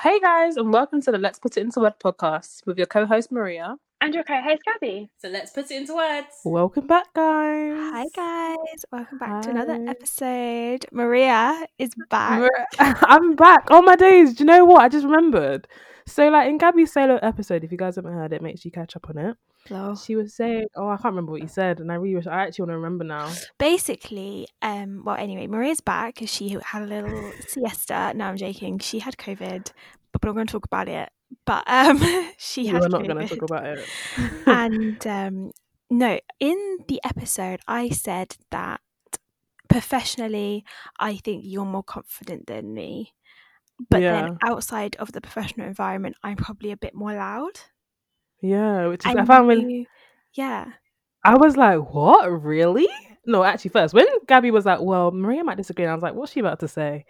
Hey guys, and welcome to the Let's Put It Into Word podcast with your co-host Maria. And your co-host Gabby. So let's put it into words. Welcome back, guys. Hi guys, welcome back to another episode. Maria is back. I'm back. Oh my days! Do you know what? I just remembered. So, like in Gabby's solo episode, if you guys haven't heard it, make sure you catch up on it. She was saying, "Oh, I can't remember what you said," and I really wish I actually want to remember now. Basically, um, well, anyway, Maria's back because she had a little siesta. No, I'm joking. She had COVID, but we're not going to talk about it. But um, she had We're not going to talk about it. and um, no, in the episode, I said that professionally, I think you're more confident than me. But then outside of the professional environment, I'm probably a bit more loud. Yeah, which is And I found you- yeah. I was like, "What? Really?" No, actually, first when Gabby was like, "Well, Maria might disagree," and I was like, "What's she about to say?"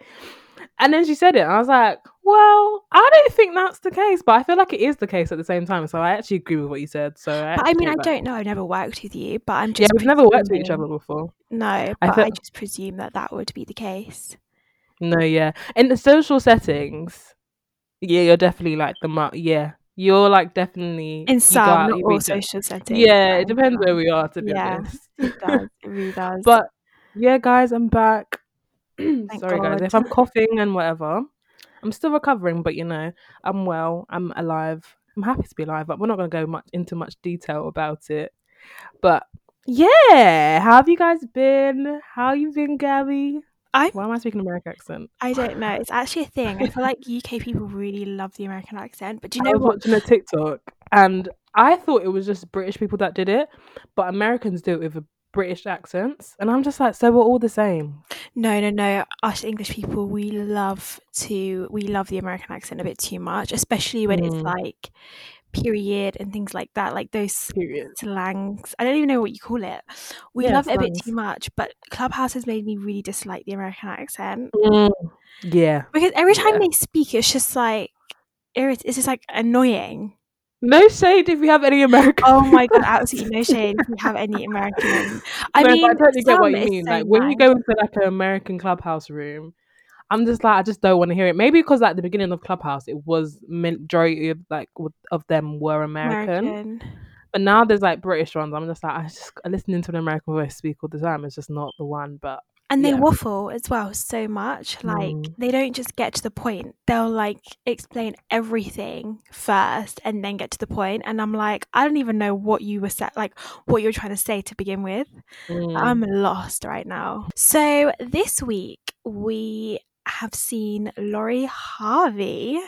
And then she said it, and I was like, "Well, I don't think that's the case, but I feel like it is the case at the same time." So I actually agree with what you said. So, I, But I mean, I don't know. I've never worked with you, but I'm just. Yeah, we've never worked with each other before. No, I but I just presume that that would be the case. No, yeah, in the social settings, yeah, you're definitely like the mu- yeah, you're like definitely In some, not all social settings. Yeah, it depends where we are, to be Yeah, honest. It does. It really does. But yeah, guys, I'm back. Sorry, guys, if I'm coughing and whatever, I'm still recovering, but you know, I'm well. I'm alive. I'm happy to be alive, but we're not going to go much into much detail about it. But yeah, how have you guys been? How you been, Gabby? I Why am I speaking American accent? I don't know. It's actually a thing. I feel like UK people really love the American accent. But do you know I was what? watching a TikTok and I thought it was just British people that did it, but Americans do it with a British accents, and I'm just like, so we're all the same. No, no, no. Us English people, we love to we love the American accent a bit too much, especially when it's Mm. like period and things like that, like those Period. slangs. I don't even know what you call it. We Yeah, love it a bit too much, but Clubhouse has made me really dislike the American accent Mm. Yeah. because every time Yeah. they speak, it's just like it's just like annoying. No shade if we have any American. Oh my god, absolutely no shade if we have any American. I No, mean, I totally get what you mean. so like when you go into like an American clubhouse room, I'm just like, I just don't want to hear it. Maybe because at the beginning of Clubhouse, it was majority of like of them were American, American. but now there's like British ones. I'm just like, I just listening to an American voice speak all the time. It's just not the one. But And they Yeah. waffle as well so much. Like Mm. they don't just get to the point. They'll like explain everything first and then get to the point. And I'm like, I don't even know what you were set like what you were trying to say to begin with. mm, I'm lost right now. So this week we have seen Lori Harvey,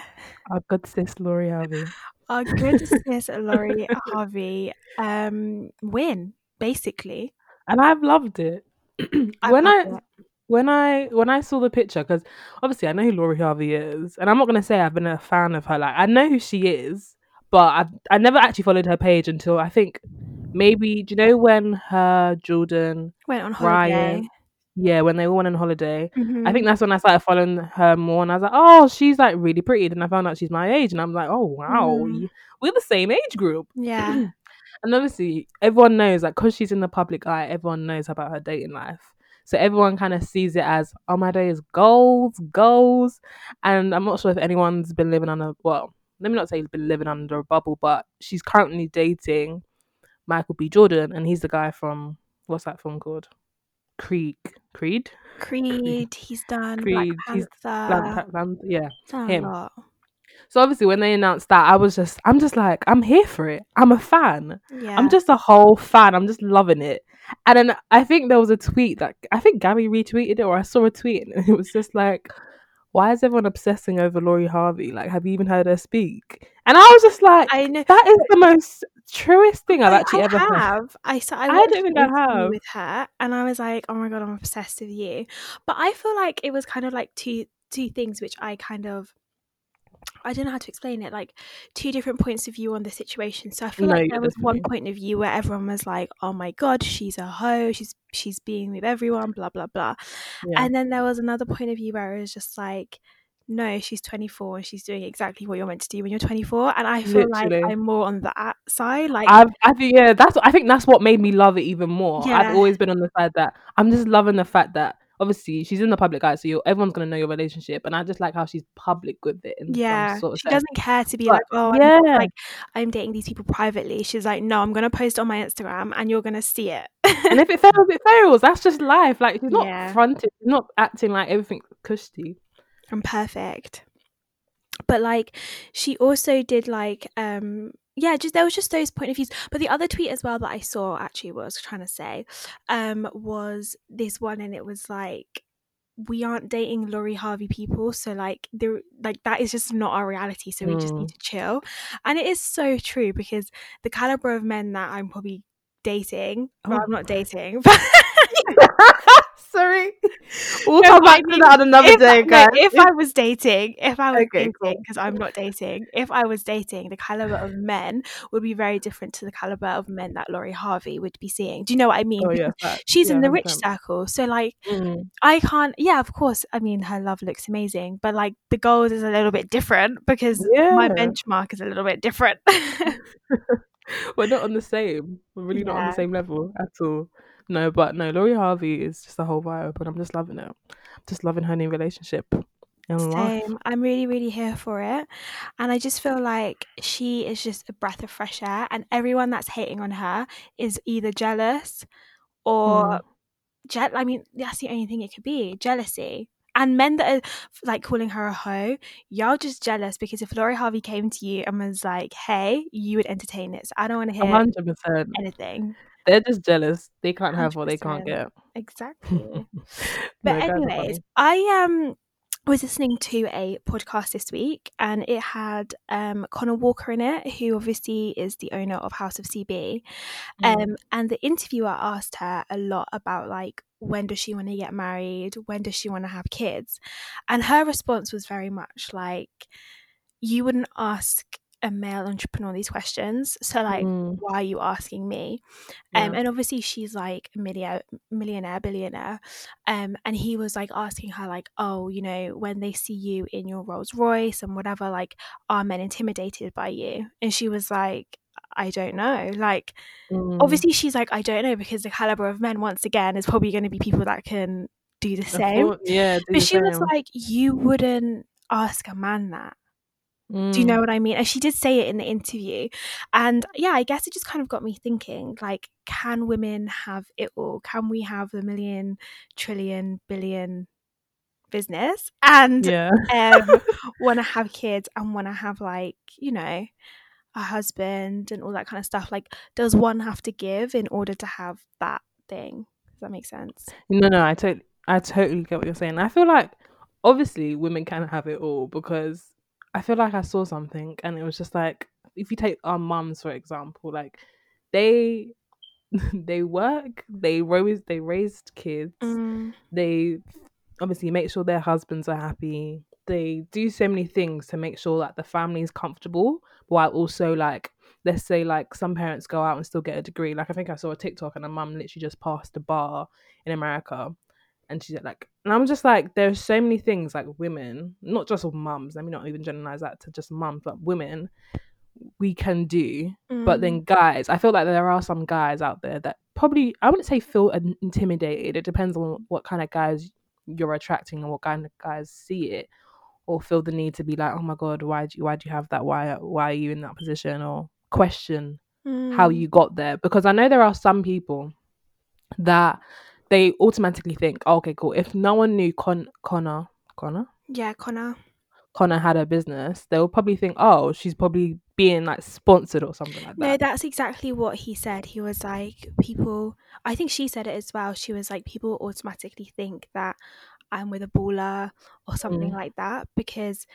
our good sis Lori Harvey. our good sis Lori Harvey, um, win basically. and I've loved it. I when I it. when I when I saw the picture, because obviously I know who Lori Harvey is, and I'm not gonna say I've been a fan of her. Like I know who she is, but I I never actually followed her page until I think maybe do you know when her Jordan went on holiday. Ryan yeah when they all went on holiday. I Mhm. think that's when I started following her more, and I was like, oh, she's like really pretty. Then I found out she's my age, and I'm like, oh wow, Mhm. we're the same age group. yeah. And obviously, everyone knows, like, because she's in the public eye, everyone knows about her dating life. So everyone kind of sees it as, oh, my day is goals, goals. And I'm not sure if anyone's been living on a, well, let me not say he's been living under a bubble, but she's currently dating Michael B. Jordan, and he's the guy from, what's that film called? Creed. Creed? Creed, he's done Creed, Black Panther. Black Pa- Pan- yeah. done him. So obviously, when they announced that, I was just, I'm just like, I'm here for it. I'm a fan. Yeah. I'm just a whole fan. I'm just loving it. And then I think there was a tweet that I think Gabby retweeted it, or I saw a tweet, and it was just like, "Why is everyone obsessing over Lori Harvey? Like, have you even heard her speak?" And I was just like, I know. "That is the most truest thing I've actually I ever heard." have. I saw. I, I don't think an I have. with her, and I was like, "Oh my god, I'm obsessed with you." But I feel like it was kind of like two two things, which I kind of. I don't know how to explain it. Like two different points of view on the situation. So I feel No, like there was one point of view where everyone was like, "Oh my god, she's a hoe. She's she's being with everyone." Blah blah blah. Yeah. And then there was another point of view where it was just like, no, she's 24 and she's doing exactly what you're meant to do when you're 24. And I feel Literally. like I'm more on that side. Like, I've, I think yeah, that's I think that's what made me love it even more. Yeah. I've always been on the side that I'm just loving the fact that obviously she's in the public eye, so you everyone's gonna know your relationship. And I just like how she's public with it. yeah, sort of she sense. doesn't care to be But, like, oh, yeah. I'm, like I'm dating these people privately. She's like, no, I'm gonna post on my Instagram, and you're gonna see it. and if it fails, it fails. That's just life. Like she's not Yeah. fronted, she's not acting like everything's cushy. I'm perfect. But like she also did like um yeah, just there was just those point of views. But the other tweet as well that I saw actually what i was trying to say um was this one and it was like we aren't dating Lori Harvey people, so like there like that is just not our reality. So we just need Mm. to chill. And it is so true because the caliber of men that I'm probably dating, well, Oh. I'm not dating, but Sorry. We'll No, come I back to that another if, day, no, guys. if I was dating, if I was Okay, dating, cool. because I'm not dating, if I was dating, the caliber of men would be very different to the caliber of men that Lori Harvey would be seeing. Do you know what I mean? Oh yeah. She's in the rich 100%. circle, so like Mm. I can't. Yeah, of course. I mean, her love looks amazing, but like the goals is a little bit different because my benchmark is a little bit different. We're not on the same. We're really not on the same level at all. No, but no, Lori Harvey is just the whole vibe, and I'm just loving it. Just loving her new relationship life. Same. I'm really, really here for it. And I just feel like she is just a breath of fresh air. And everyone that's hating on her is either jealous or Mm. je- I mean, that's the only thing it could be jealousy. And men that are like calling her a hoe, y'all just jealous because if Lori Harvey came to you and was like, hey, you would entertain it. So I don't want to hear hundred percent. anything. They're just jealous. They can't have what they can't get. Exactly. But are anyways. I um was listening to a podcast this week and it had um Conna Walker in it, who obviously is the owner of House of CB. Mm. Um and the interviewer asked her a lot about like when does she want to get married? When does she want to have kids? And her response was very much like you wouldn't ask a male entrepreneur these questions. So like Mm. why are you asking me? Um, and obviously she's like a millionaire, millionaire, billionaire. Um, and he was like asking her like, oh, you know, when they see you in your Rolls Royce and whatever, like, are men intimidated by you? And she was like, I don't know. Like, Mm. obviously she's like, I don't know because the caliber of men, once again, is probably going to be people that can do the same. Yeah, do But she was like, you wouldn't ask a man that. Do you Mm. know what I mean? And she did say it in the interview. And yeah, I guess it just kind of got me thinking like, can women have it all? Can we have the million, trillion, billion business and Yeah. um, want to have kids and want to have like, you know, a husband and all that kind of stuff? Like, does one have to give in order to have that thing? Does that make sense? No, no, I totally, I totally get what you're saying. I feel like obviously women can have it all because I feel like I saw something and it was just like if you take our mums for example, like they they work, they raise they raised kids, Mm, they obviously make sure their husbands are happy. They do so many things to make sure that the family is comfortable while also like let's say like some parents go out and still get a degree. Like I think I saw a TikTok and a mum literally just passed the bar in America and she's like and I'm just like there's so many things like women, not just of mums, let me not even generalize that to just mums, but women we can do. But mm, then guys, I feel like there are some guys out there that probably I wouldn't say feel intimidated. It depends on what kind of guys you're attracting and what kind of guys see it or feel the need to be like, oh my god, why do you why do you have that? Why why are you in that position? Or question how mm. you got there. Because I know there are some people that they automatically think, oh, okay, cool. If no one knew Con- Conna, Conna, Yeah, Conna. Conna had a business, they'll probably think, oh, she's probably being like sponsored or something like that. No, that's exactly what he said. He was like, people, I think she said it as well. She was like, people automatically think that I'm with a baller or something Mm. like that because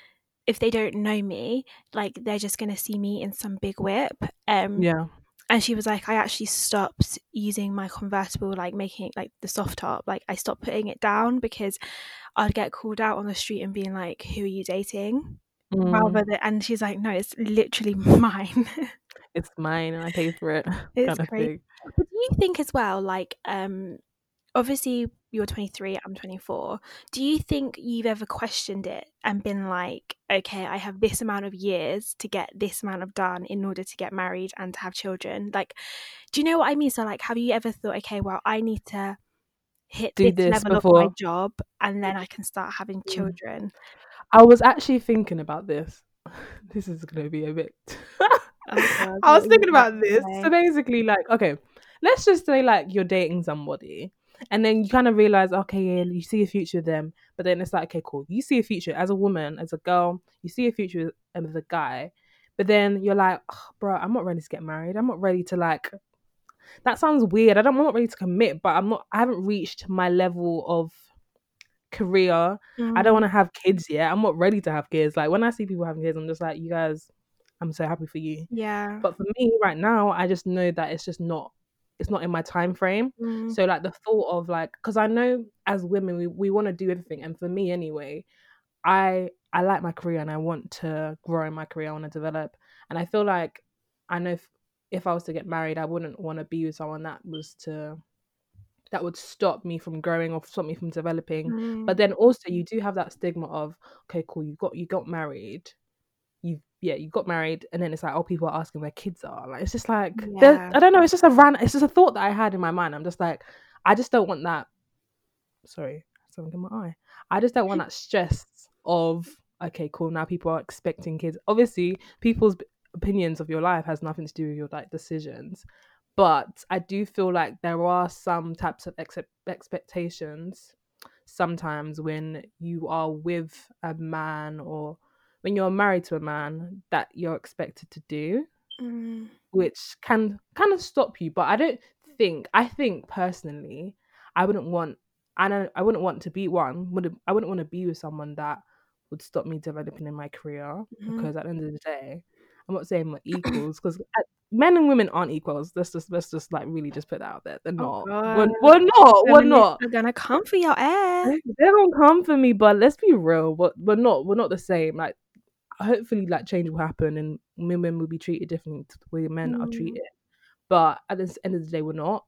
if they don't know me, like they're just going to see me in some big whip. Um, Yeah. And she was like, I actually stopped using my convertible, like making it like the soft top. Like I stopped putting it down because I'd get called out on the street and being like, who are you dating? Mm. Rather than, and she's like, no, it's literally mine. it's mine and I pay for it. It's kind of crazy. But do you think as well, like, um, obviously you're 23, I'm 24. Do you think you've ever questioned it and been like, okay, I have this amount of years to get this amount of done in order to get married and to have children? Like, do you know what I mean? So, like, have you ever thought, okay, well, I need to hit Do this, this level before. of my job and then I can start having mm. children. I was actually thinking about this. this is going to be a bit. oh I was thinking about this. So basically, like, okay, let's just say like you're dating somebody and then you kind of realize okay yeah, you see a future with them. But then it's like okay cool. You see a future as a woman as a girl. You see a future with, with a guy. But then you're like oh, bro i'm not ready to get married. I'm not ready to like that sounds weird. I don't, i'm not ready to commit but i'm not i haven't reached my level of career. Mm. i don't want to have kids yet. I'm not ready to have kids. Like when i see people having kids i'm just like you guys i'm so happy for you. Yeah. But for me right now i just know that it's just not it's not in my time frame. Mm. So like the thought of like because I know as women we, we want to do everything and for me anyway, I I like my career and I want to grow in my career, I want to develop. And I feel like I know if, if I was to get married, I wouldn't want to be with someone that was to that would stop me from growing or stop me from developing. Mm. But then also you do have that stigma of, okay, cool, you got you got married you yeah you got married and then it's like oh people are asking where kids are. Like it's just like yeah. i don't know it's just a ran it's just a thought that i had in my mind. I'm just like i just don't want that sorry something in my eye. I just don't want that stress of okay cool now people are expecting kids. Obviously people's opinions of your life has nothing to do with your like decisions but i do feel like there are some types of ex- expectations sometimes when you are with a man or when you're married to a man that you're expected to do, mm. which can kind of stop you. But I don't think I think personally, I wouldn't want I don't I wouldn't want to be one. Would I wouldn't want to be with someone that would stop me developing in my career mm-hmm. because at the end of the day, I'm not saying we're equals because men and women aren't equals. Let's just let's just like really just put that out there. They're oh not. Oh we're, we're, not. We're not. They're gonna come for your ass. They're gonna come for me, but let's be real. But we're not. We're not the same. Like hopefully like change will happen and women will be treated differently to the way men mm. are treated. But at the end of the day, we're not.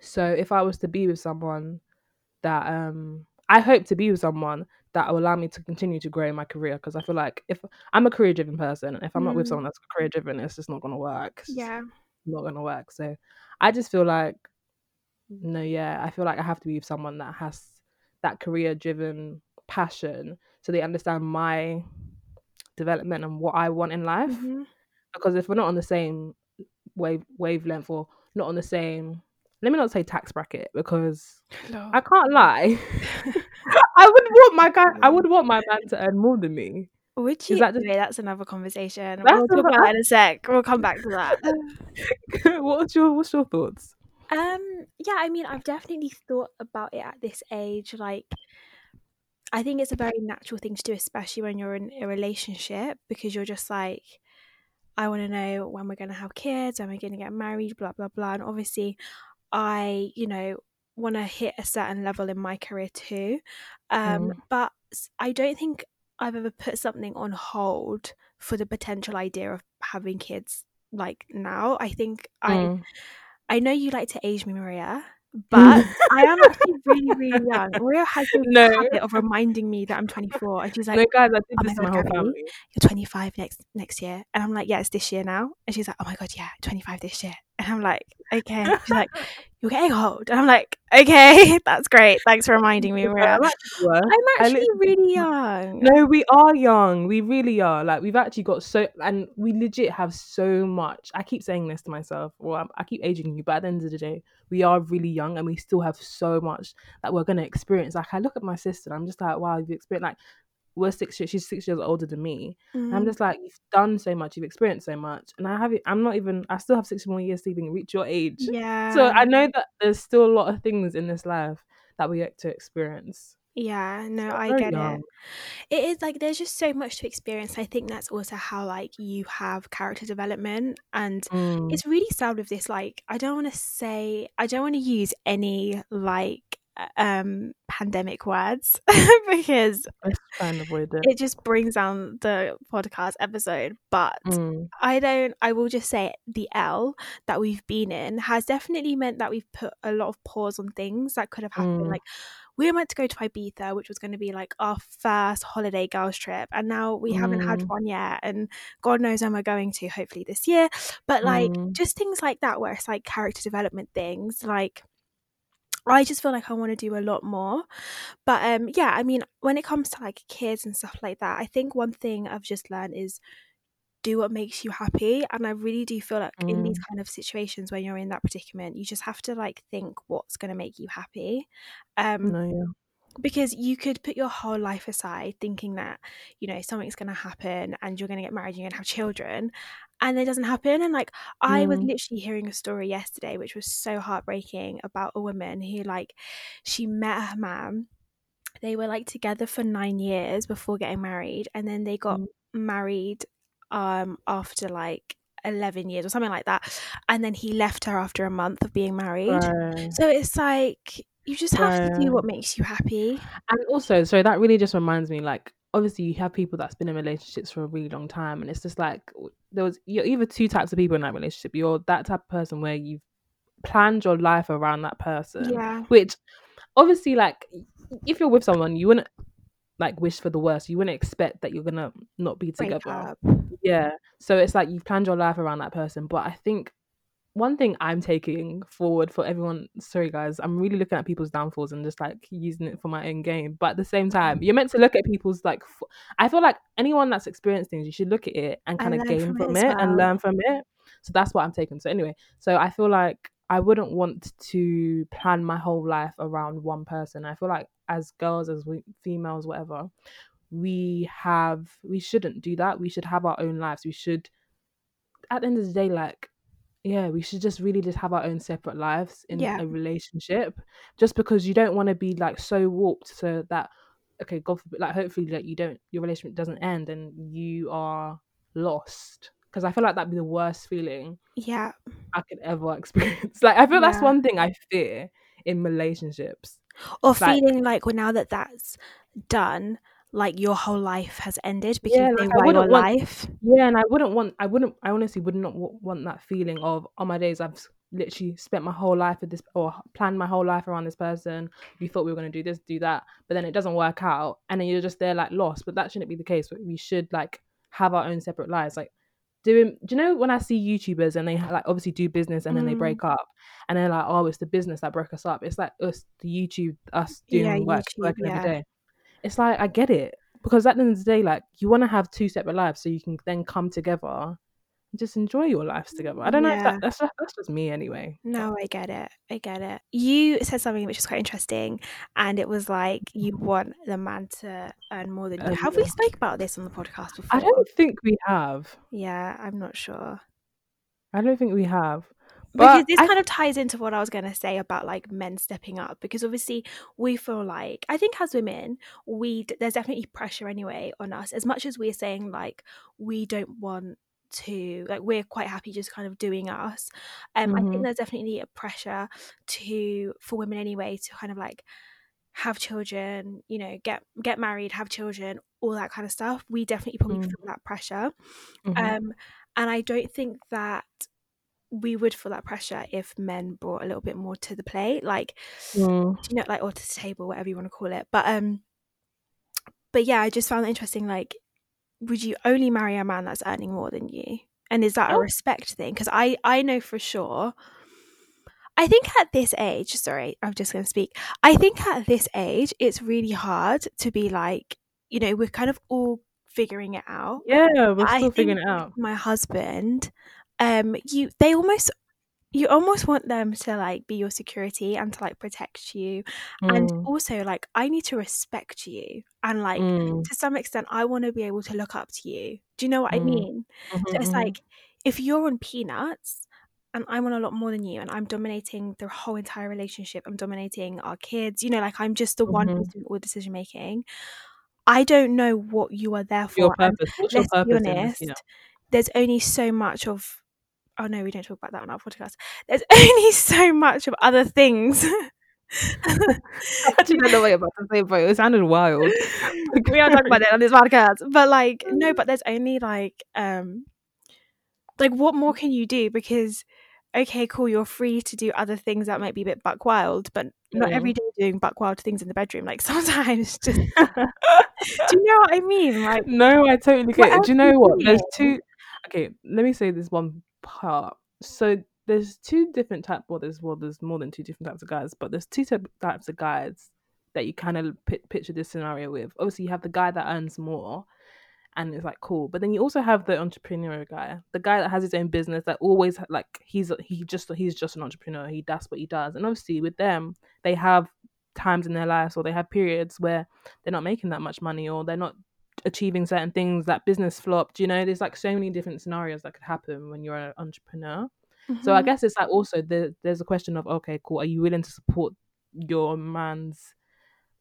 So if I was to be with someone that um I hope to be with someone that will allow me to continue to grow in my career because I feel like if I'm a career driven person, if I'm mm. not with mm. someone that's career driven, it's just not gonna work. It's yeah, not gonna work. So I just feel like no, yeah, I feel like I have to be with someone that has that career driven passion so they understand my development and what I want in life. Mm-hmm. Because if we're not on the same wave wavelength or not on the same let me not say tax bracket because Hello. I can't lie. I would want my guy I would want my man to earn more than me. Would you? That just... That's another conversation. That's we'll talk about that in a sec. We'll come back to that. what's your What's your thoughts? Um. Yeah. I mean, I've definitely thought about it at this age. Like, I think it's a very natural thing to do, especially when you're in a relationship, because you're just like, I want to know when we're going to have kids, when we're going to get married, blah, blah, blah. And obviously, I, you know, want to hit a certain level in my career too. Um, mm. But I don't think I've ever put something on hold for the potential idea of having kids like now. I think mm. I I know you like to age me, Maria, but I am actually really, really young. Maria has this no. habit of reminding me that I'm 24, and she's like, "No, guys, I think oh this is my. You're 25 next next year," and I'm like, "Yeah, it's this year now." And she's like, "Oh my god, yeah, 25 this year," and I'm like, "Okay." She's like, "You're getting old," and I'm like, "Okay, that's great. Thanks for reminding me, Maria." I'm actually really young. No, we are young. We really are. Like we've actually got so, and we legit have so much. I keep saying this to myself, Well, I keep aging you, but at the end of the day we are really young and we still have so much that we're going to experience. Like, I look at my sister I'm just like, wow, you've experienced, like, we're six years, she's six years older than me. Mm. I'm just like, you've done so much, you've experienced so much. And I have I'm not even, I still have six more years to even reach your age. Yeah. So I know that there's still a lot of things in this life that we get to experience. Yeah, no, I get young. it. It is like there's just so much to experience. I think that's also how like you have character development and mm. it's really sad with this like I don't want to say I don't want to use any like um pandemic words because it. it just brings down the podcast episode but mm. i don't i will just say the l that we've been in has definitely meant that we've put a lot of pause on things that could have happened mm. like we were meant to go to Ibiza, which was going to be like our first holiday girls trip, and now we mm. haven't had mm. one yet, and God knows when we're going to, hopefully this year. But like mm. just things like that, where it's like character development things, like I just feel like I want to do a lot more. But um yeah, I mean, when it comes to like kids and stuff like that, I think one thing I've just learned is do what makes you happy and I really do feel like mm. in these mm. kind of situations when you're in that predicament, you just have to like think what's going to make you happy. Um no, yeah because you could put your whole life aside thinking that you know something's going to happen and you're going to get married and you're going to have children and it doesn't happen and like i was mm. literally hearing a story yesterday which was so heartbreaking about a woman who like she met her man they were like together for nine years before getting married and then they got mm. married um after like 11 years or something like that and then he left her after a month of being married right. so it's like you just have right. to do what makes you happy and also so that really just reminds me like obviously you have people that's been in relationships for a really long time and it's just like there was you're either two types of people in that relationship you're that type of person where you've planned your life around that person yeah which obviously like if you're with someone you wouldn't like wish for the worst. You wouldn't expect that you're gonna not be together. Yeah. So it's like you've planned your life around that person. But I think one thing I'm taking forward for everyone, sorry guys, I'm really looking at people's downfalls and just like using it for my own game. But at the same time, mm. you're meant to look at people's like. F- I feel like anyone that's experienced things, you should look at it and kind of gain from, from it, well. and learn from it. So that's what I'm taking. So anyway, so I feel like I wouldn't want to plan my whole life around one person. I feel like as girls, as we, females, whatever, we have we shouldn't do that. We should have our own lives. We should, at the end of the day, like yeah, we should just really just have our own separate lives in yeah. a relationship. Just because you don't want to be like so warped so that okay, God forbid, like hopefully like you don't your relationship doesn't end and you are lost because I feel like that'd be the worst feeling. Yeah. I could ever experience. Like I feel yeah. that's one thing I fear in relationships. Or like, feeling like well now that that's done, like your whole life has ended because yeah, like, they were your want, life. Yeah, and I wouldn't want. I wouldn't. I honestly would not want that feeling of on my days I've literally spent my whole life with this or planned my whole life around this person. We thought we were going to do this, do that, but then it doesn't work out, and then you're just there like lost. But that shouldn't be the case. We should like have our own separate lives. Like doing do you know when I see YouTubers and they like obviously do business and then mm. they break up and they're like, oh, it's the business that broke us up. It's like us the YouTube us doing yeah, work YouTube, working yeah. every day. It's like I get it. Because at the end of the day, like you want to have two separate lives so you can then come together and just enjoy your lives together. I don't know if that, that's just, that's just me anyway. No, I get it. I get it. You said something which is quite interesting, and it was like you want the man to earn more than you. Um, have we spoke about this on the podcast before? I don't think we have. Yeah, I'm not sure. I don't think we have. Because this I... kind of ties into what I was going to say about like men stepping up because obviously we feel like I think as women we there's definitely pressure anyway on us as much as we're saying like we don't want to like we're quite happy just kind of doing us um mm-hmm. i think mm-hmm. there's definitely a pressure to for women anyway to kind of like have children you know get get married have children all that kind of stuff we definitely probably mm. feel that pressure mm-hmm. um and i don't think that we would feel that pressure if men brought a little bit more to the plate like mm. you know like or to the table whatever you want to call it but um but yeah i just found it interesting like would you only marry a man that's earning more than you? And is that oh. a respect thing? Because I I know for sure. I think at this age, sorry, I'm just going to speak. I think at this age, it's really hard to be like, you know, we're kind of all figuring it out. Yeah, we're still figuring it out. My husband, um, you they almost you almost want them to like be your security and to like protect you mm. and also like i need to respect you and like mm. to some extent i want to be able to look up to you do you know what mm. i mean mm-hmm, so it's mm-hmm. like if you're on peanuts and i'm on a lot more than you and i'm dominating the whole entire relationship i'm dominating our kids you know like i'm just the mm-hmm. one who's doing all decision making i don't know what you are there for your purpose. What's your purpose be honest, this, there's only so much of oh no, we don't talk about that on our podcast. There's only so much of other things. I actually don't know what you're about to say, but it sounded wild. we are talking about it on this podcast, but like no, but there's only like um, like what more can you do? Because okay, cool, you're free to do other things that might be a bit buck wild, but not every day doing buck wild things in the bedroom. Like sometimes, just do you know what I mean? Like no, I totally get. it. Do you know what? There's two. Okay, let me say this one part. So there's two different type. Well, there's well, there's more than two different types of guys, but there's two types of guys that you kind of p- picture this scenario with. Obviously, you have the guy that earns more, and it's like cool. But then you also have the entrepreneur guy, the guy that has his own business that always like he's he just he's just an entrepreneur. He that's what he does. And obviously, with them, they have times in their lives or they have periods where they're not making that much money or they're not achieving certain things that business flopped you know there's like so many different scenarios that could happen when you're an entrepreneur mm-hmm. so i mm-hmm. guess it's like also the, there's a question of okay cool are you willing to support your man's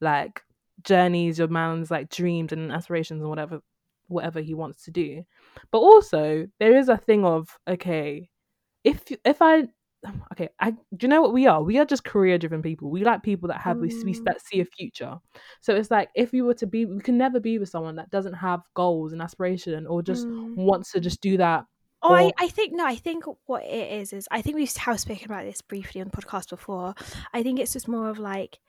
like journeys your man's like dreams and aspirations and whatever whatever he wants to do but also there is a thing of okay if if i okay i do you know what we are we are just career driven people we like people that have mm. we, we that see a future so it's like if we were to be we can never be with someone that doesn't have goals and aspiration or just mm. wants to just do that Oh, I, I think no. I think what it is is I think we've have spoken about this briefly on podcast before. I think it's just more of like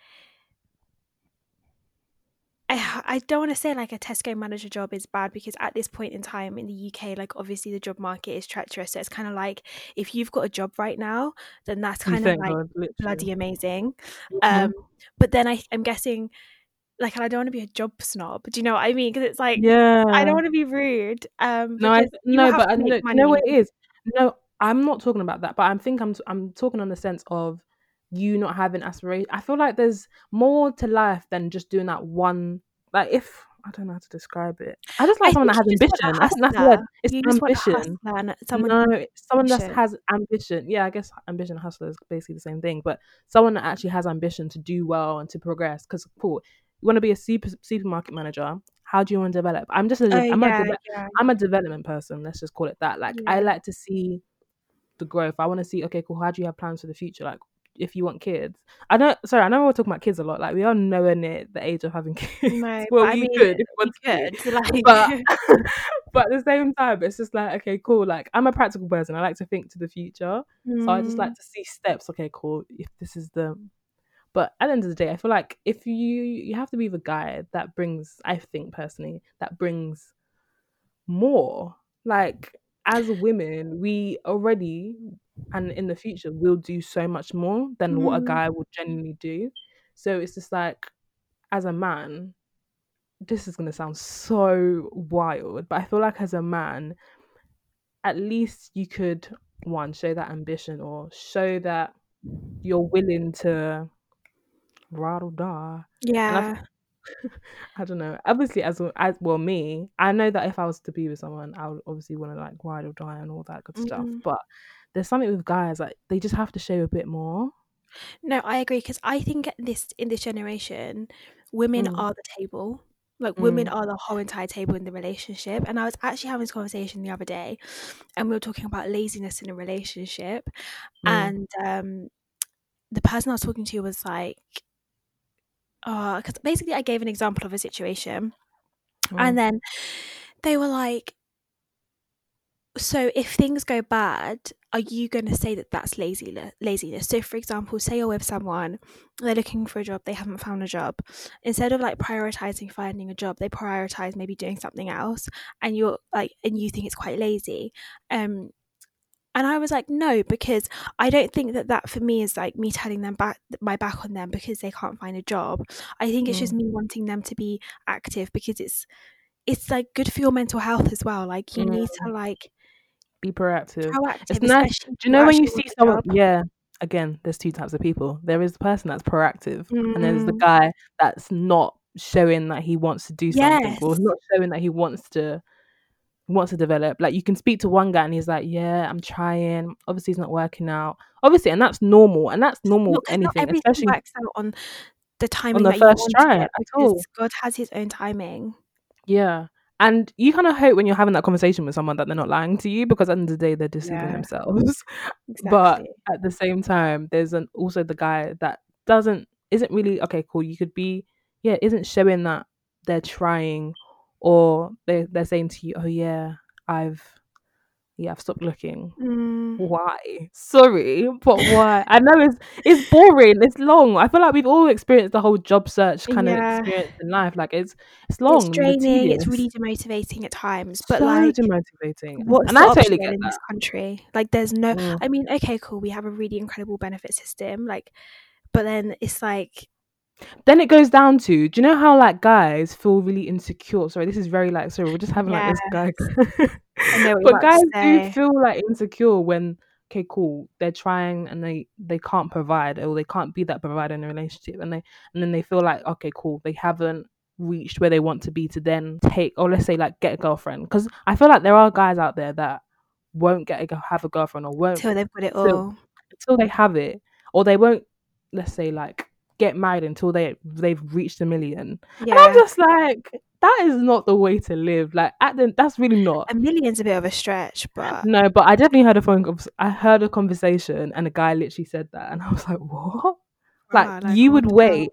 I, I don't want to say like a Tesco manager job is bad because at this point in time in the UK, like obviously the job market is treacherous. So it's kind of like if you've got a job right now, then that's kind of like God, bloody amazing. Mm-hmm. Um, but then I, I'm guessing, like, I don't want to be a job snob. Do you know what I mean? Because it's like, yeah, I don't want to be rude. Um, no, I, no, but I what it is. No, I'm not talking about that. But I think I'm I'm talking on the sense of you not having aspiration. I feel like there's more to life than just doing that one. Like if I don't know how to describe it. I just like I someone that has ambition. That's, that's word. It's you ambition. Someone no, someone that has ambition. Yeah, I guess ambition hustler is basically the same thing. But someone that actually has ambition to do well and to progress. Because cool, you want to be a super, supermarket manager. How do you want to develop? I'm just a, oh, I'm, yeah, a de- yeah. I'm a development person. Let's just call it that. Like yeah. I like to see the growth. I want to see. Okay, cool. How do you have plans for the future? Like if you want kids. I don't. Sorry, I know we're talking about kids a lot. Like we are nowhere near the age of having kids. No, well, we mean, could if we could. Like... But but at the same time, it's just like okay, cool. Like I'm a practical person. I like to think to the future. Mm. So I just like mm. to see steps. Okay, cool. If this is the but at the end of the day, I feel like if you you have to be the guy that brings, I think personally, that brings more. Like as women, we already and in the future will do so much more than mm. what a mm. guy would genuinely do. So it's just like, as a man, this is gonna sound so wild, but I feel like as a man, at least you could one show that ambition or show that you're willing to ride or die. Yeah. I don't know. Obviously, as as well, me, I know that if I was to be with someone, I would obviously want to like ride or die and all that good mm-hmm. stuff. But there's something with guys like they just have to show a bit more. No, I agree because I think this in this generation, women mm. are the table. Like mm. women are the whole entire table in the relationship. And I was actually having this conversation the other day, and we were talking about laziness in a relationship, mm. and um, the person I was talking to was like, because uh, basically I gave an example of a situation, mm. and then they were like, so if things go bad, are you going to say that that's laziness? Laziness. So, for example, say you're with someone, they're looking for a job, they haven't found a job. Instead of like prioritizing finding a job, they prioritize maybe doing something else, and you're like, and you think it's quite lazy. Um, and I was like, no, because I don't think that that for me is like me telling them back my back on them because they can't find a job. I think it's mm. just me wanting them to be active because it's it's like good for your mental health as well. Like you mm. need to like be proactive. proactive it's nice. Do you know when you see someone? Job. Yeah. Again, there's two types of people. There is the person that's proactive, mm. and there's the mm. guy that's not showing that he wants to do something, yes. or not showing that he wants to wants to develop. Like you can speak to one guy and he's like, "Yeah, I'm trying. Obviously, it's not working out. Obviously, and that's normal. And that's normal. Not, anything, especially works out on the timing on the first try at all. God has His own timing. Yeah, and you kind of hope when you're having that conversation with someone that they're not lying to you because at the end of the day they're deceiving yeah. themselves. Exactly. But at the same time, there's an also the guy that doesn't isn't really okay. Cool. You could be yeah, isn't showing that they're trying or they they're saying to you, "Oh yeah, I've yeah, I've stopped looking. Mm. Why? Sorry, but why? I know it's it's boring. It's long. I feel like we've all experienced the whole job search kind Yeah. of experience in life. Like it's it's long. It's draining. It's really demotivating at times. But so like, demotivating. what's and the I totally get in that. this country? Like, there's no. Mm. I mean, okay, cool. We have a really incredible benefit system. Like, but then it's like, then it goes down to do you know how like guys feel really insecure? Sorry this is very like sorry we're just having like this guy I know what you're but guys do feel like insecure when okay cool they're trying and they they can't provide or they can't be that provider in a relationship and they and then they feel like okay cool they haven't reached where they want to be to then take or let's say like get a girlfriend. Because i feel like there are guys out there that won't get a, have a girlfriend or won't Until they've got it all. until they have it. Or they won't let's say like get married until they they've reached a million. And i'm just like that is not the way to live. Like at the, that's really not. A million's a bit of a stretch, but no but i definitely heard a phone i heard a conversation and a guy literally said that. And i was like what? Like, wow, you would wait.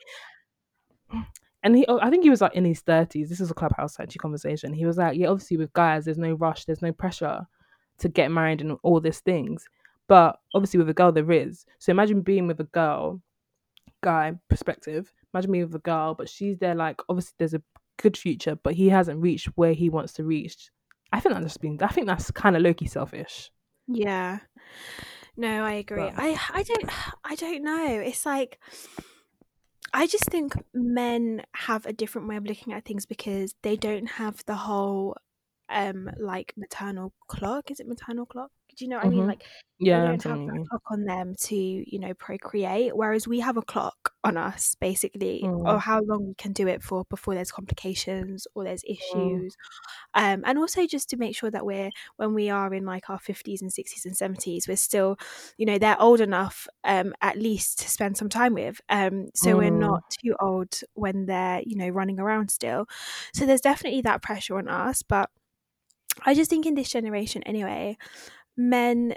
and he oh, i think he was like in his 30s this is a clubhouse actually conversation. He was like yeah obviously with guys there's no rush there's no pressure to get married and all these things. But obviously with a girl there is. So imagine being with a girl guy perspective imagine me with a girl but she's there like obviously there's a good future but he hasn't reached where he wants to reach i think that's just being i think that's kind of low-key selfish Yeah. No, I agree. But- I I don't I don't know. It's like I just think men have a different way of looking at things because they don't have the whole um like maternal clock. Is it maternal clock? Do you know what I mean? Mhm. Like yeah they don't have that clock on them to, you know, procreate. Whereas we have a clock on us, basically, Mm. or how long we can do it for before there's complications or there's Mm. issues. Um, and also just to make sure that we're when we are in like our fifties and sixties and seventies, we're still, you know, they're old enough um at least to spend some time with. Um, so we're Mm. not too old when they're, you know, running around still. So there's definitely that pressure on us, but I just think in this generation anyway, men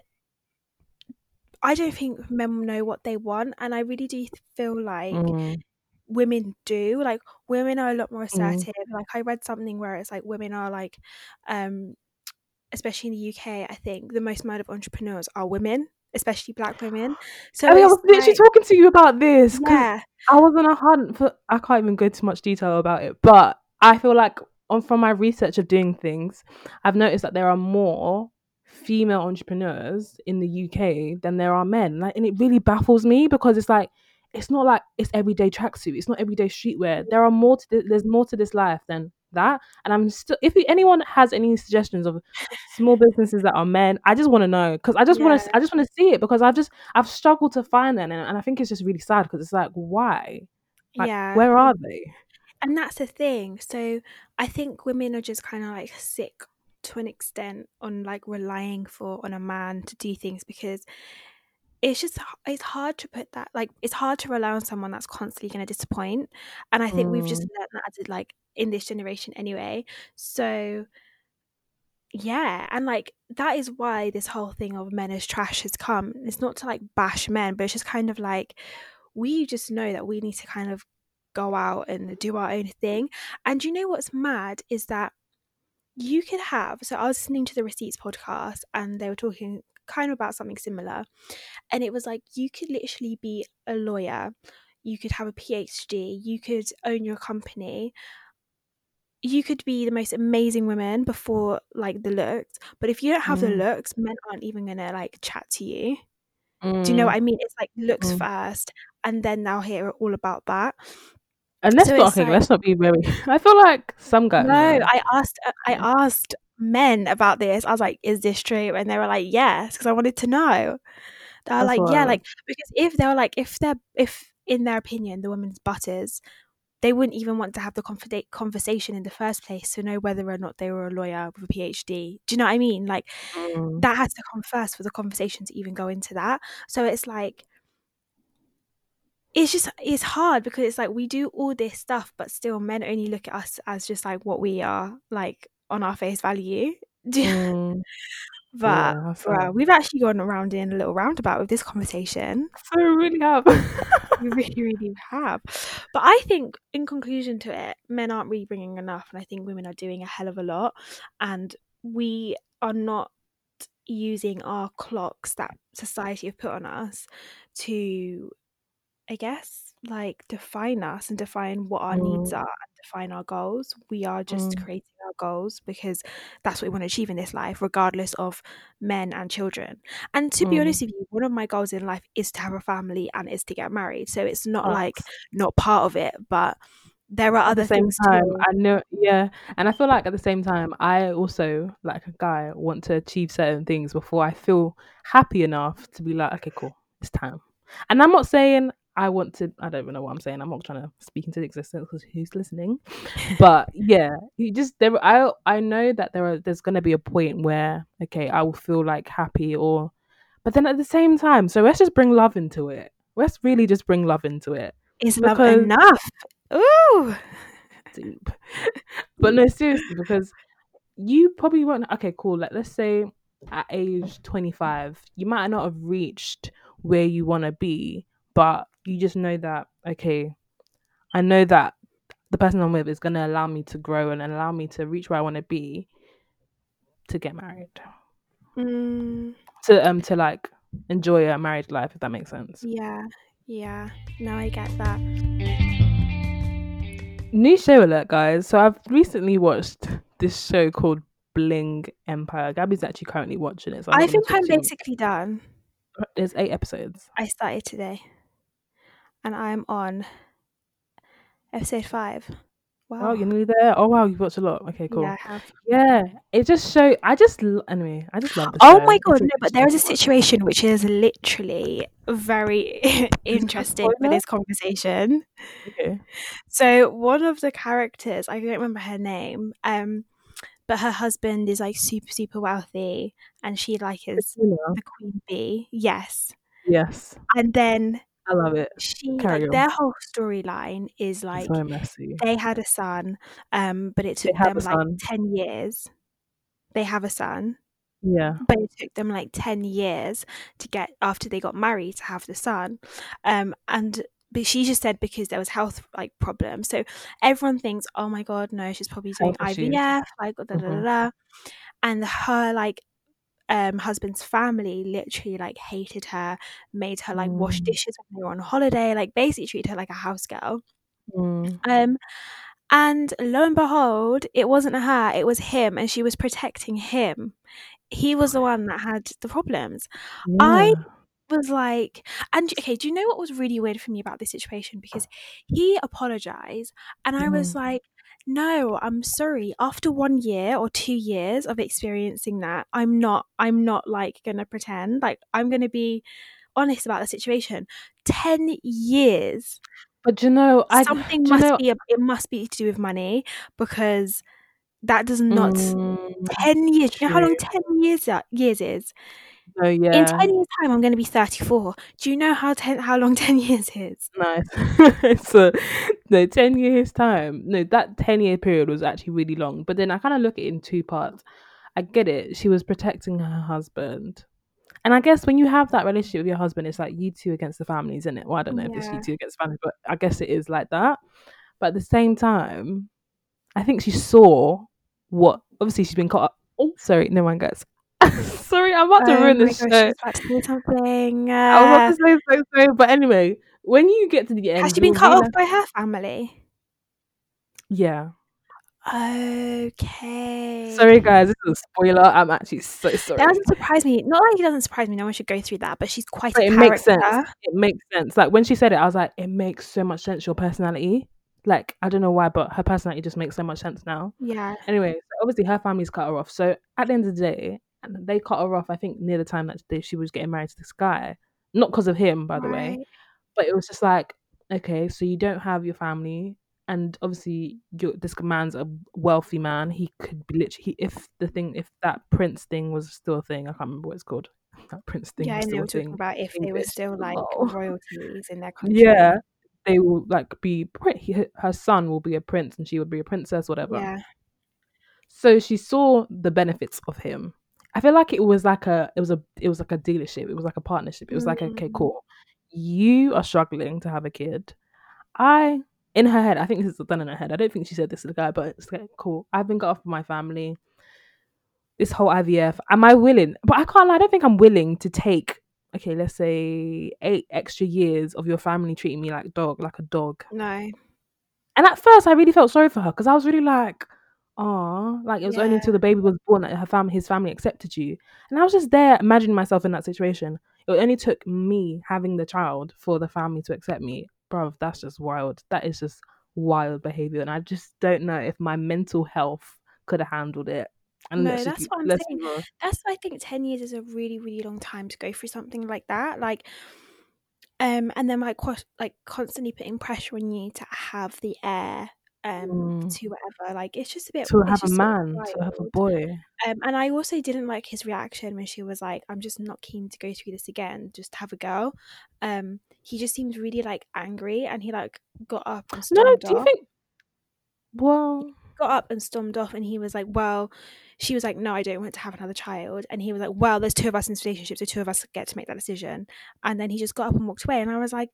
I don't think men know what they want, and I really do feel like Mm. women do. Like women are a lot more assertive. Like I read something where it's like women are like, um, especially in the UK, I think the most amount of entrepreneurs are women, especially black women. So oh, yeah, I was literally like- talking to you about this. yeah, I was on a hunt for. I can't even go too much detail about it, but I feel like on from my research of doing things, I've noticed that there are more female entrepreneurs in the UK than there are men, like, and it really baffles me because it's like it's not like it's everyday tracksuit, it's not everyday streetwear. There are more to thi- there's more to this life than that, and I'm still. If anyone has any suggestions of small businesses that are men, I just want to know because I just want to. I just want to see it because I've just I've struggled to find them, and, and I think it's just really sad because it's like why like, yeah. where are they? and that's the thing so i think women are just kind of like sick to an extent on like relying for on a man to do things because it's just it's hard to put that like it's hard to rely on someone that's constantly going to disappoint. And i think we've just mm. learned that as, like in this generation anyway. So yeah. And like that is why this whole thing of men as trash has come. It's not to like bash men but it's just kind of like we just know that we need to kind of go out and do our own thing. And you know what's mad is that you could have so i was listening to the receipts podcast and they were talking kind of about something similar and it was like you could literally be a lawyer you could have a phd you could own your company you could be the most amazing woman before like the looks but if you don't have the Mm. looks men aren't even gonna like chat to you do you Mm. know what i mean it's like looks Mm. first and then they'll hear all about that And let's So not like- let's not be very. I feel like some guys. No. I asked uh, I asked men about this. I was like, "Is this true?" And they were like, "Yes," because I wanted to know. They were That's like, "Yeah," like because if they were like, if they're if in their opinion the woman's butters, they wouldn't even want to have the confida- conversation in the first place to know whether or not they were a lawyer with a PhD. Do you know what I mean? Like Mm. that has to come first for the conversation to even go into that. So it's like it's just it's hard because it's like we do all this stuff but still men only look at us as just like what we are like on our face value Mm. but Yeah, we've actually gone around in a little roundabout with this conversation So we really have. we really really have but i think in conclusion to it men aren't really bringing enough and i think women are doing a hell of a lot and we are not using our clocks that society have put on us to I guess like define us and define what our mm. needs are and define our goals. We are just mm. creating our goals because that's what we want to achieve in this life, regardless of men and children. And to mm. be honest with you, one of my goals in life is to have a family and is to get married. So it's not like not part of it, but there are other at the things time too. i know yeah and i feel like at the same time i also like a guy want to achieve certain things before i feel happy enough to be like okay cool it's time and i'm not saying I want to. I don't even know what I'm saying. I'm not trying to speak into existence because who's listening. But yeah, you just there. I I know that there are. There's gonna be a point where okay, I will feel like happy or, but then at the same time, so let's just bring love into it. Let's really just bring love into it. Is love enough? Ooh, deep. but no, seriously, because you probably won't. Okay, cool. Like let's say at age 25, you might not have reached where you want to be, but you just know that okay i know that the person i'm with is going to allow me to grow and allow me to reach where i want to be to get married. Mm. to um to like enjoy a married life if that makes sense. Yeah yeah. Now i get that. New show alert guys. So i've recently watched this show called bling empire. Gabby's actually currently watching it so i think i'm basically done. There's eight episodes. I started today and I'm on episode five. Wow. Oh, you're nearly there. Oh wow, you've watched a lot. Okay, cool. Yeah, I have. Yeah, it just show. I just anyway. I just love. The oh show. my god, no! But there is a situation which is literally very interesting for this conversation. Okay. So one of the characters, I don't remember her name, um, but her husband is like super super wealthy, and she like is the queen bee. Yes. Yes. And then I love it. She Carry like on. their whole storyline is like so messy. they had a son, um, but it took them like son. ten years. They have a son. Yeah. But it took them like ten years to get after they got married to have the son. Um and but she just said because there was health like problems. So everyone thinks, oh my god, no, she's probably doing health IVF, issues. like da da da mm-hmm. da. And her like um husband's family literally like hated her, made her like wash mm. dishes when they were on holiday, like basically treated her like a house girl. Mm. Um and lo and behold, it wasn't her, it was him, and she was protecting him. He was the one that had the problems. Yeah. I was like, and okay, do you know what was really weird for me about this situation? Because he apologized, and I was mm. like, no, I'm sorry. After one year or two years of experiencing that, I'm not I'm not like gonna pretend. Like I'm gonna be honest about the situation. Ten years. But you know, I something must know, be it must be to do with money because that does not mm, ten years. You know how long ten years years is? Oh yeah. In ten years' time, I'm going to be 34. Do you know how ten how long ten years is? Nice. so no, ten years time. No, that ten year period was actually really long. But then I kind of look at it in two parts. I get it. She was protecting her husband. And I guess when you have that relationship with your husband, it's like you two against the family, isn't it? Well, I don't know yeah. if it's you two against the family, but I guess it is like that. But at the same time, I think she saw what obviously she's been caught up. Oh, sorry, no one gets sorry, I'm about to oh ruin this gosh, show. About to say something. Uh, I was about to say so, so, but anyway, when you get to the end, has she been cut off by her family? Yeah. Okay. Sorry, guys. This is a spoiler. I'm actually so sorry. That doesn't surprise me. Not like it doesn't surprise me. No one should go through that, but she's quite. But it character. makes sense. It makes sense. Like when she said it, I was like, it makes so much sense. Your personality. Like I don't know why, but her personality just makes so much sense now. Yeah. Anyway, so obviously her family's cut her off. So at the end of the day, and they cut her off. I think near the time that they, she was getting married to this guy, not because of him, by the right. way, but it was just like, okay, so you don't have your family, and obviously this man's a wealthy man. He could be literally, he, if the thing, if that prince thing was still a thing, I can't remember what it's called. That prince thing. Yeah, I know. Talking about if they were still like oh. royalties in their country. Yeah, they will like be. He, her son will be a prince, and she would be a princess, whatever. Yeah. So she saw the benefits of him I feel like it was like a it was a it was like a dealership. It was like a partnership. It was like okay, mm. cool. You are struggling to have a kid. I in her head, I think this is done in her head. I don't think she said this to the guy, but it's like cool. I've been cut off from my family. this whole IVF. Am I willing? But I can't. I don't think I'm willing to take. Okay, let's say eight extra years of your family treating me like dog, like a dog. No. And at first, I really felt sorry for her because I was really like, oh, like it was yeah. only until the baby was born that her family, his family, accepted you. And I was just there imagining myself in that situation. It only took me having the child for the family to accept me. Bro, that's just wild. That is just wild behavior, and I just don't know if my mental health could have handled it. And no, that's what I'm saying. That's why I think ten years is a really, really long time to go through something like that. Like, um, and then like like constantly putting pressure on you to have the heir um mm. to whatever like it's just a bit to have a man to have a boy. Um and i also didn't like his reaction when she was like i'm just not keen to go through this again just have a girl. Um he just seemed really like angry and he like got up and stormed no do you off. think well got up and stormed off and he was like well she was like no i don't want to have another child. And he was like well there's two of us in this relationship so two of us get to make that decision. And then he just got up and walked away and i was like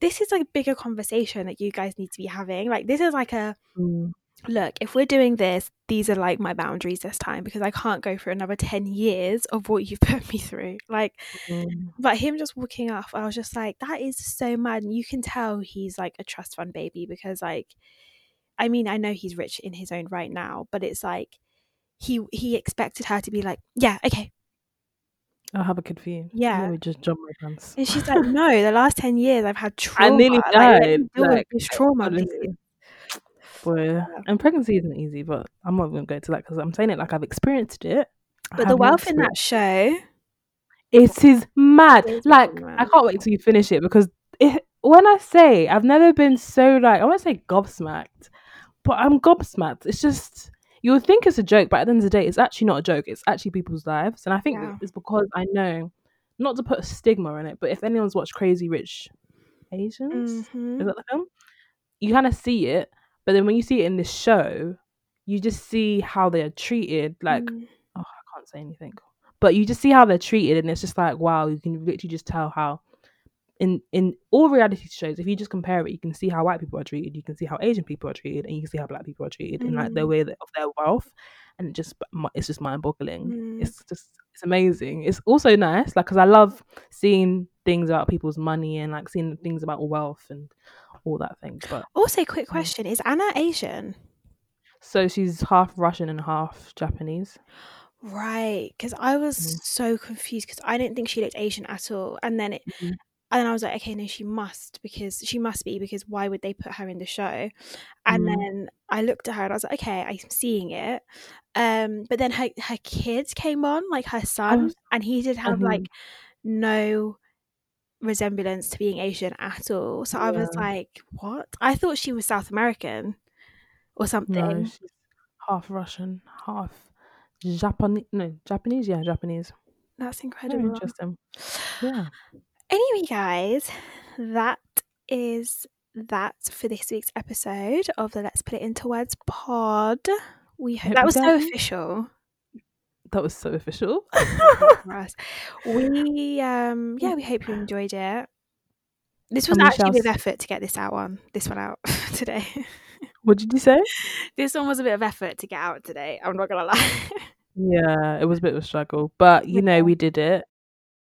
this is like a bigger conversation that you guys need to be having. Like this is like a mm. look, if we're doing this, these are like my boundaries this time because I can't go for another 10 years of what you've put me through. Like mm. but him just walking off, I was just like, that is so mad. And you can tell he's like a trust fund baby because like I mean, I know he's rich in his own right now, but it's like he he expected her to be like, yeah, okay, I'll have a kid for you. Yeah. Let me just jump my pants. And she's like, no, the last 10 years I've had trauma. I nearly died. Like, like this trauma. Honestly. Boy, yeah. and pregnancy isn't easy, but I'm not going to go to that because I'm saying it like I've experienced it. But the wealth in that show. It is mad. It is like, mad. I can't wait till you finish it because it, when I say I've never been so like, I won't say gobsmacked, but I'm gobsmacked. It's just you would think it's a joke, but at the end of the day, it's actually not a joke. It's actually people's lives, and I think yeah. it's because I know, not to put a stigma on it, but if anyone's watched Crazy Rich Asians, mm-hmm. is that the film? You kind of see it, but then when you see it in this show, you just see how they are treated. Like, mm. oh, I can't say anything, but you just see how they're treated, and it's just like, wow, you can literally just tell how in in all reality shows, if you just compare it, you can see how white people are treated, you can see how Asian people are treated, and you can see how black people are treated mm. in like their mm. way of their wealth, and it just it's just mind boggling. Mm. It's just it's amazing. It's also nice, like because I love seeing things about people's money and like seeing things about wealth and all that thing. But also, quick question: Is Anna Asian? So she's half Russian and half Japanese. Right, because I was mm. so confused because I didn't think she looked Asian at all, and then it, mm-hmm and then I was like, okay, no, she must because she must be because why would they put her in the show? And mm. then I looked at her and I was like, okay, I'm seeing it. Um, but then her her kids came on, like her son, was, and he did have like no resemblance to being Asian at all. So yeah. I was like, what? I thought she was South American or something. No, she's half Russian, half Japanese. No, Japanese. Yeah, Japanese. That's incredible. Very interesting. Yeah. Anyway, guys, that is that for this week's episode of the Let's Put It Into Words pod. We hope that was so official. That was so official. We um yeah, we hope you enjoyed it. This was actually a bit of effort to get this out on this one out today. What did you say? This one was a bit of effort to get out today. I'm not gonna lie. yeah, it was a bit of a struggle, but you know we did it